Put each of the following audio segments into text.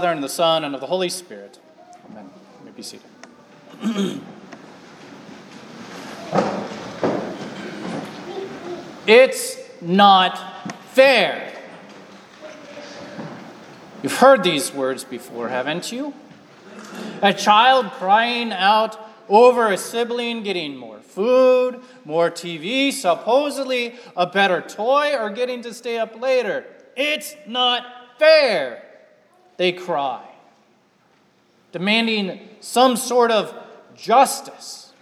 Father, and of the Son, and of the Holy Spirit. Amen. You may be seated. it's not fair. You've heard these words before, haven't you? A child crying out over a sibling getting more food, more TV, supposedly a better toy, or getting to stay up later. It's not fair, they cry, demanding some sort of justice.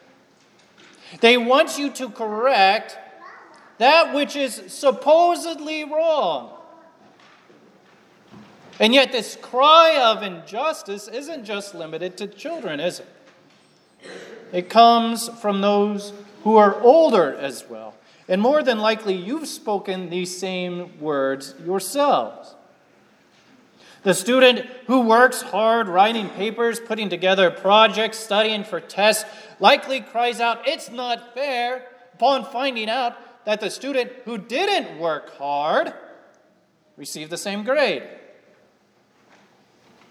They want you to correct that which is supposedly wrong. And yet, this cry of injustice isn't just limited to children, is it? It comes from those who are older as well. And more than likely, you've spoken these same words yourselves. The student who works hard writing papers, putting together projects, studying for tests, likely cries out, It's not fair, upon finding out that the student who didn't work hard received the same grade.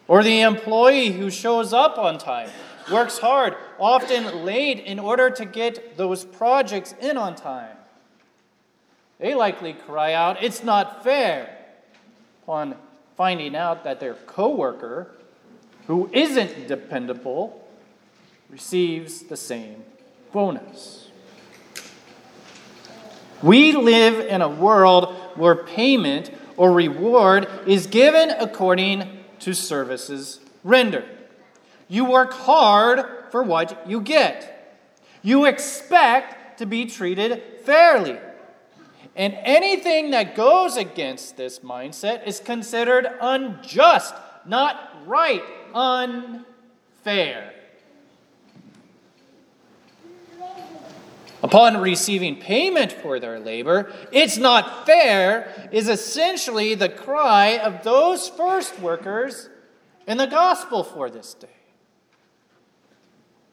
Or the employee who shows up on time, works hard, often late in order to get those projects in on time. They likely cry out, It's not fair, upon finding out that their coworker, who isn't dependable, receives the same bonus. We live in a world where payment or reward is given according to services rendered. You work hard for what you get. You expect to be treated fairly. And anything that goes against this mindset is considered unjust, not right, unfair. Upon receiving payment for their labor, it's not fair is essentially the cry of those first workers in the gospel for this day.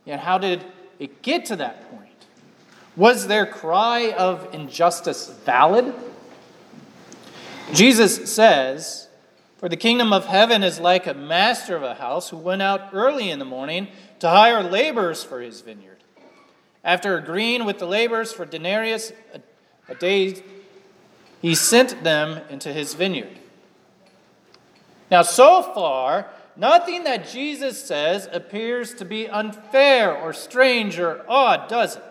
Yet, how did it get to that point? Was their cry of injustice valid? Jesus says, For the kingdom of heaven is like a master of a house who went out early in the morning to hire laborers for his vineyard. After agreeing with the laborers for denarius a, a day, he sent them into his vineyard. Now, so far, nothing that Jesus says appears to be unfair or strange or odd, does it?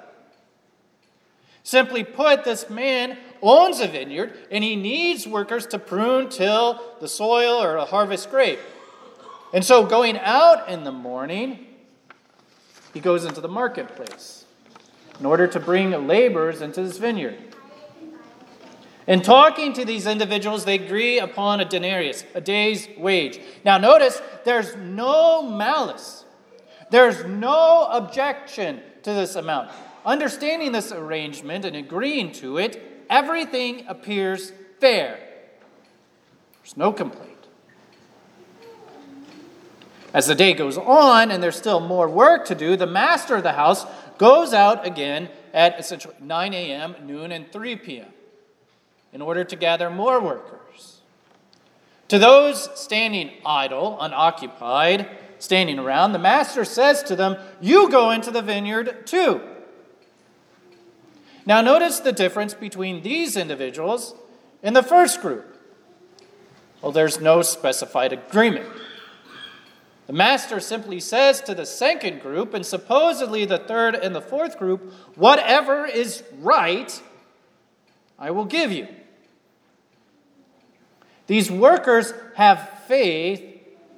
Simply put, this man owns a vineyard and he needs workers to prune, till the soil, or harvest grape. And so, going out in the morning, he goes into the marketplace in order to bring laborers into his vineyard. In talking to these individuals, they agree upon a denarius, a day's wage. Now, notice there's no malice, there's no objection to this amount. Understanding this arrangement and agreeing to it, everything appears fair. There's no complaint. As the day goes on and there's still more work to do, the master of the house goes out again at essentially 9 a.m., noon, and 3 p.m. in order to gather more workers. To those standing idle, unoccupied, standing around, the master says to them, You go into the vineyard too. Now, notice the difference between these individuals and the first group. Well, there's no specified agreement. The master simply says to the second group, and supposedly the third and the fourth group, whatever is right, I will give you. These workers have faith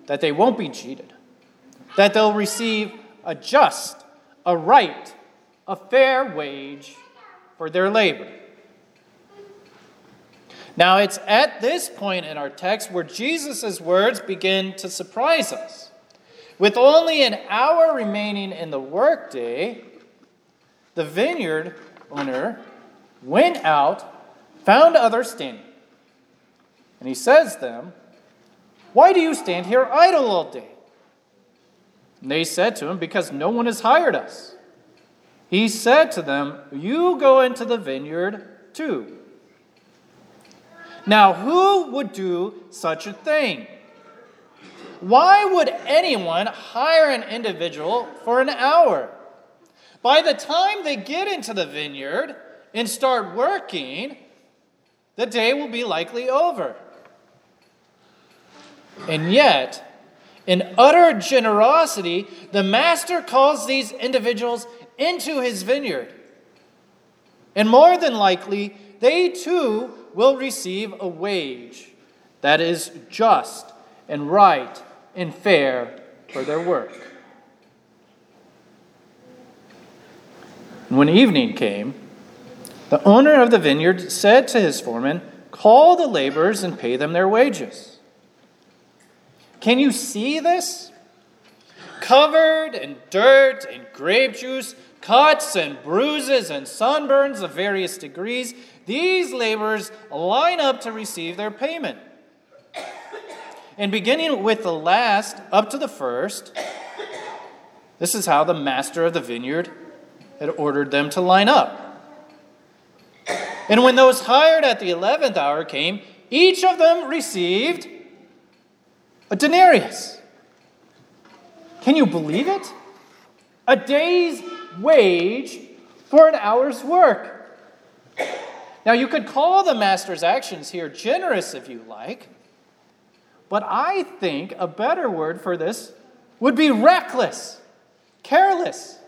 that they won't be cheated, that they'll receive a just, a right, a fair wage for their labor. Now, it's at this point in our text where Jesus' words begin to surprise us. With only an hour remaining in the workday, the vineyard owner went out, found others standing. And he says to them, Why do you stand here idle all day? And they said to him, Because no one has hired us. He said to them, You go into the vineyard too. Now, who would do such a thing? why would anyone hire an individual for an hour? By the time they get into the vineyard and start working, the day will be likely over. And yet, in utter generosity, the master calls these individuals into his vineyard. And more than likely, they too will receive a wage that is just and right and fair for their work. when evening came, the owner of the vineyard said to his foreman, Call the laborers and pay them their wages. Can you see this? Covered in dirt and grape juice, cuts and bruises and sunburns of various degrees, these laborers line up to receive their payment. And beginning with the last up to the first, this is how the master of the vineyard had ordered them to line up. And when those hired at the eleventh hour came, each of them received a denarius. Can you believe it? A day's wage for an hour's work. Now, you could call the master's actions here generous if you like, but I think a better word for this would be reckless, careless.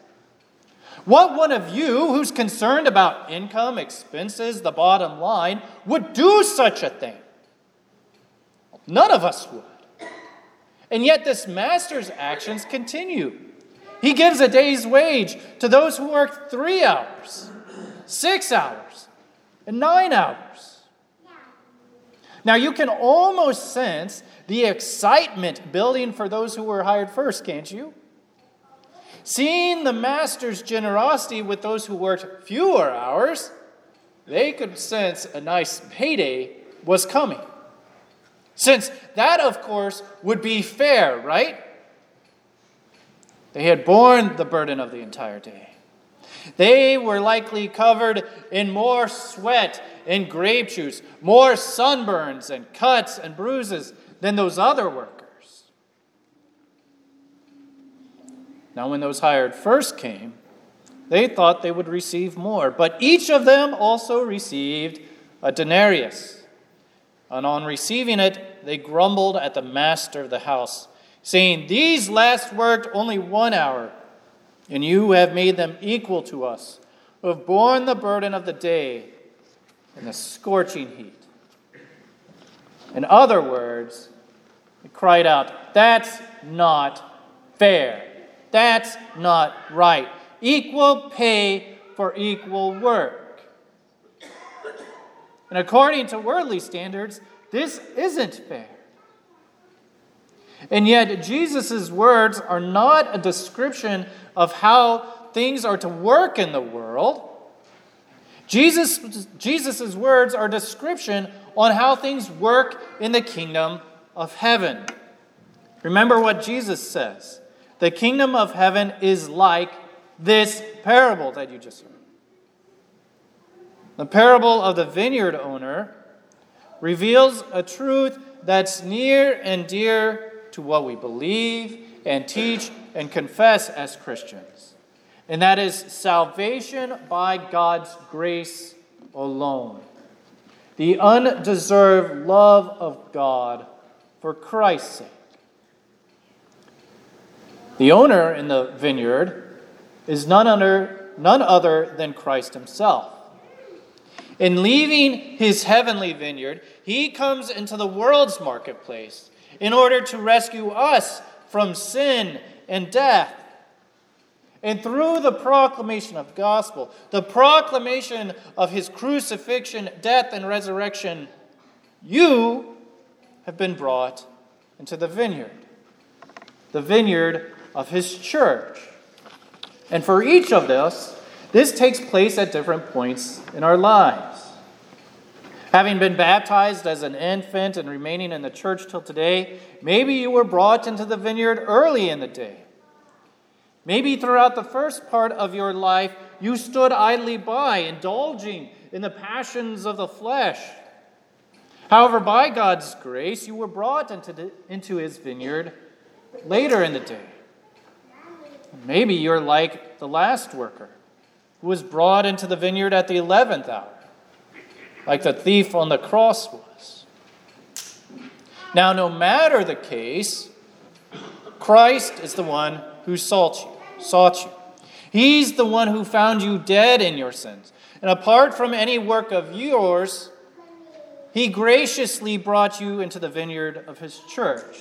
What one of you who's concerned about income, expenses, the bottom line, would do such a thing? None of us would. And yet, this master's actions continue. He gives a day's wage to those who work three hours, six hours, and nine hours. Now, you can almost sense the excitement building for those who were hired first, can't you? Seeing the master's generosity with those who worked fewer hours, they could sense a nice payday was coming. Since that, of course, would be fair, right? They had borne the burden of the entire day. They were likely covered in more sweat and grape juice, more sunburns and cuts and bruises than those other workers. Now, when those hired first came, they thought they would receive more, but each of them also received a denarius. And on receiving it, they grumbled at the master of the house, saying, These last worked only one hour, and you have made them equal to us, who have borne the burden of the day in the scorching heat. In other words, they cried out, That's not fair. That's not right. Equal pay for equal work. And according to worldly standards, this isn't fair. And yet, Jesus' words are not a description of how things are to work in the world. Jesus' Jesus's words are a description on how things work in the kingdom of heaven. Remember what Jesus says the kingdom of heaven is like this parable that you just heard. The parable of the vineyard owner reveals a truth that's near and dear to what we believe and teach and confess as Christians. And that is salvation by God's grace alone. The undeserved love of God for Christ's sake. The owner in the vineyard is none other, none other than Christ himself. In leaving his heavenly vineyard, he comes into the world's marketplace in order to rescue us from sin and death. And through the proclamation of gospel, the proclamation of his crucifixion, death, and resurrection, you have been brought into the vineyard. The vineyard of his church. And for each of us, this takes place at different points in our lives. Having been baptized as an infant and remaining in the church till today, maybe you were brought into the vineyard early in the day. Maybe throughout the first part of your life, you stood idly by, indulging in the passions of the flesh. However, by God's grace, you were brought into, the, into his vineyard later in the day. Maybe you're like the last worker who was brought into the vineyard at the 11th hour, like the thief on the cross was. Now, no matter the case, Christ is the one who sought you, sought you. He's the one who found you dead in your sins. And apart from any work of yours, he graciously brought you into the vineyard of his church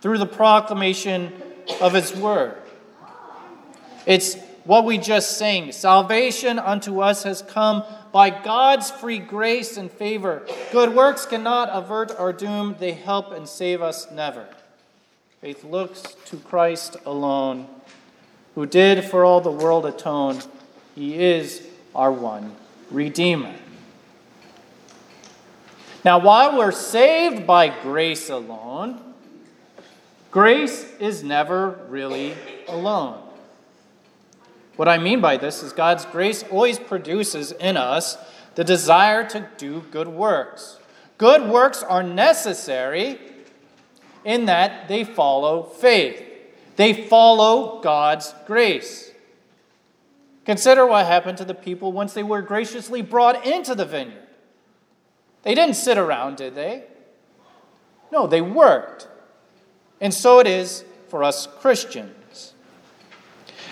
through the proclamation of his word. It's what we just sang. Salvation unto us has come by God's free grace and favor. Good works cannot avert our doom, they help and save us never. Faith looks to Christ alone, who did for all the world atone. He is our one Redeemer. Now, while we're saved by grace alone, grace is never really alone. What I mean by this is God's grace always produces in us the desire to do good works. Good works are necessary in that they follow faith, they follow God's grace. Consider what happened to the people once they were graciously brought into the vineyard. They didn't sit around, did they? No, they worked. And so it is for us Christians.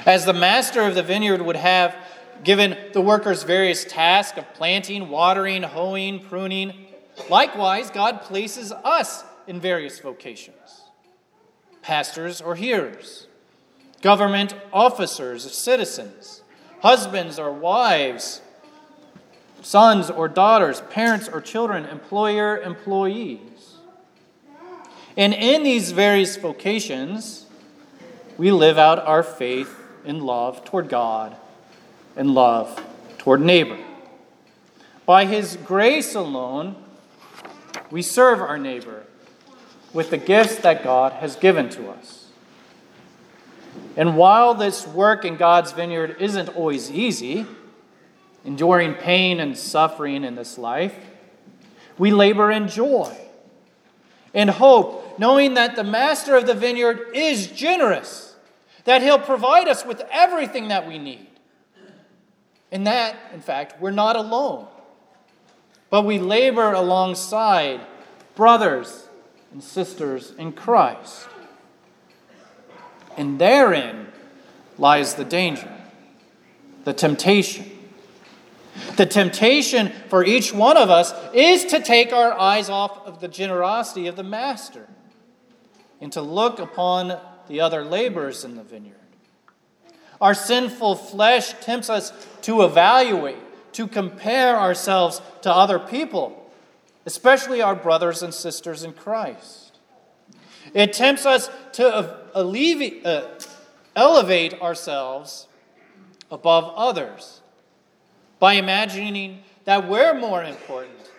As the master of the vineyard would have given the workers various tasks of planting, watering, hoeing, pruning, likewise, God places us in various vocations pastors or hearers, government officers, citizens, husbands or wives, sons or daughters, parents or children, employer, employees. And in these various vocations, we live out our faith in love toward God and love toward neighbor. By His grace alone, we serve our neighbor with the gifts that God has given to us. And while this work in God's vineyard isn't always easy, enduring pain and suffering in this life, we labor in joy and hope, knowing that the master of the vineyard is generous, that he'll provide us with everything that we need. And that, in fact, we're not alone, but we labor alongside brothers and sisters in Christ. And therein lies the danger, the temptation the temptation for each one of us is to take our eyes off of the generosity of the Master and to look upon the other laborers in the vineyard. Our sinful flesh tempts us to evaluate, to compare ourselves to other people, especially our brothers and sisters in Christ. It tempts us to alleviate, uh, elevate ourselves above others by imagining that we're more important,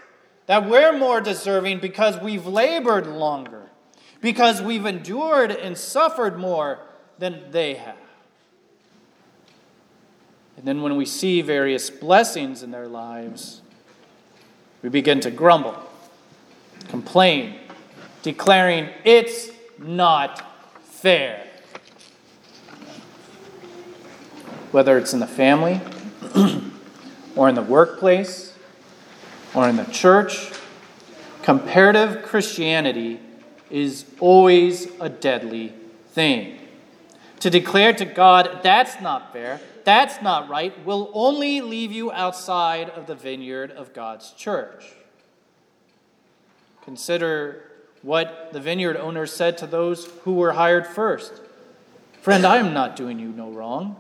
that we're more deserving because we've labored longer, because we've endured and suffered more than they have. And then when we see various blessings in their lives, we begin to grumble, complain, declaring it's not fair. Whether it's in the family, or in the workplace or in the church, comparative Christianity is always a deadly thing. To declare to God, that's not fair, that's not right, will only leave you outside of the vineyard of God's church. Consider what the vineyard owner said to those who were hired first Friend, I am not doing you no wrong.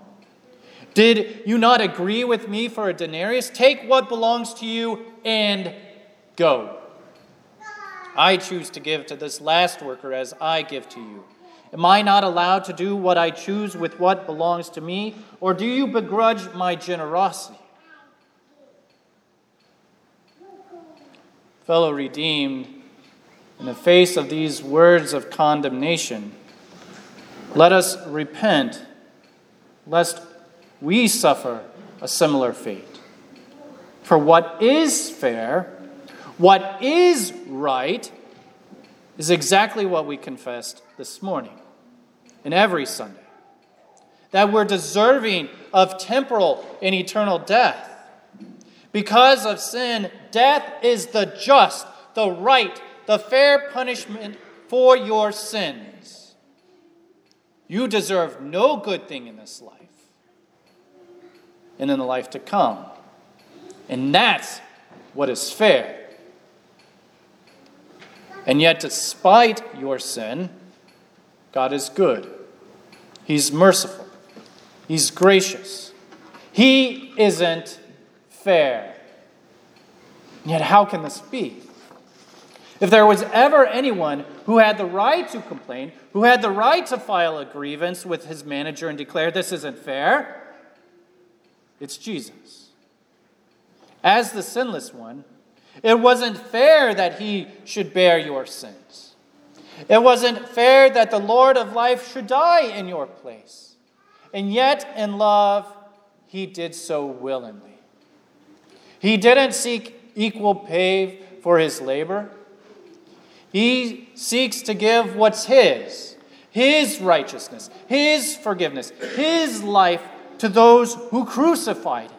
Did you not agree with me for a denarius? Take what belongs to you and go. I choose to give to this last worker as I give to you. Am I not allowed to do what I choose with what belongs to me? Or do you begrudge my generosity? Fellow redeemed, in the face of these words of condemnation, let us repent, lest we suffer a similar fate. For what is fair, what is right, is exactly what we confessed this morning and every Sunday that we're deserving of temporal and eternal death. Because of sin, death is the just, the right, the fair punishment for your sins. You deserve no good thing in this life and in the life to come. And that's what is fair. And yet, despite your sin, God is good. He's merciful. He's gracious. He isn't fair. Yet, how can this be? If there was ever anyone who had the right to complain, who had the right to file a grievance with his manager and declare this isn't fair, it's Jesus. As the sinless one, it wasn't fair that he should bear your sins. It wasn't fair that the Lord of life should die in your place. And yet, in love, he did so willingly. He didn't seek equal pay for his labor. He seeks to give what's his his righteousness, his forgiveness, his life to those who crucified him.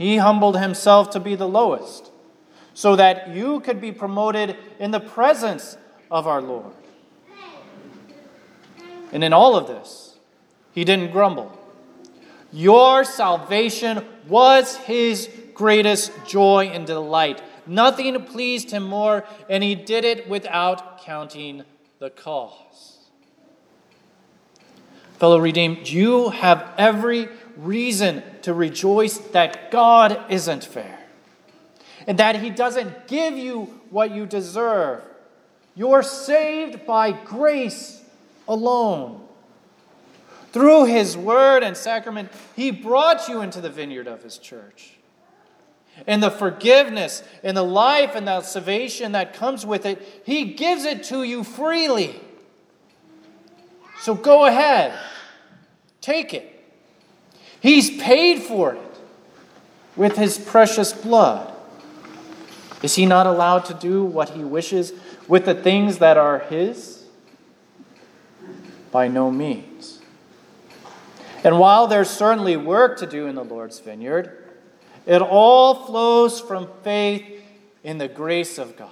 He humbled himself to be the lowest, so that you could be promoted in the presence of our Lord. And in all of this, he didn't grumble. Your salvation was his greatest joy and delight. Nothing pleased him more, and he did it without counting the cost. Fellow redeemed, you have every reason to rejoice that God isn't fair and that He doesn't give you what you deserve. You're saved by grace alone. Through His word and sacrament, He brought you into the vineyard of His church. And the forgiveness and the life and the salvation that comes with it, He gives it to you freely. So go ahead, take it. He's paid for it with his precious blood. Is he not allowed to do what he wishes with the things that are his? By no means. And while there's certainly work to do in the Lord's vineyard, it all flows from faith in the grace of God.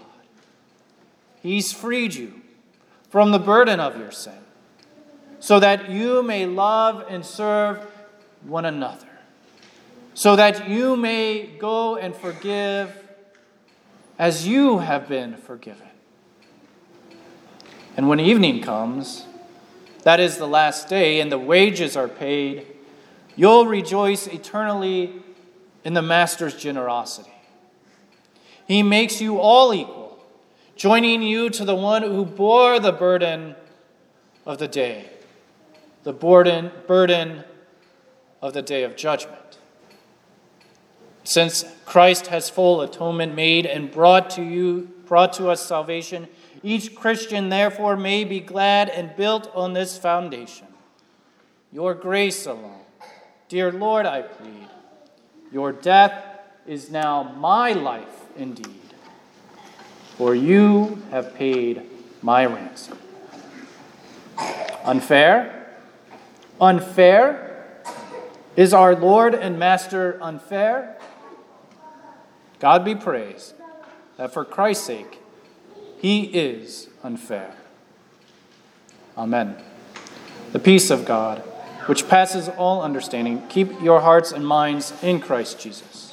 He's freed you from the burden of your sin so that you may love and serve one another, so that you may go and forgive as you have been forgiven. And when evening comes, that is the last day, and the wages are paid, you'll rejoice eternally in the Master's generosity. He makes you all equal, joining you to the one who bore the burden of the day, the burden, burden of the day of judgment. Since Christ has full atonement made and brought to you brought to us salvation, each Christian therefore may be glad and built on this foundation. Your grace alone. Dear Lord, I plead, your death is now my life indeed, for you have paid my ransom. Unfair? Unfair? Is our Lord and Master unfair? God be praised that for Christ's sake, he is unfair. Amen. The peace of God, which passes all understanding, keep your hearts and minds in Christ Jesus.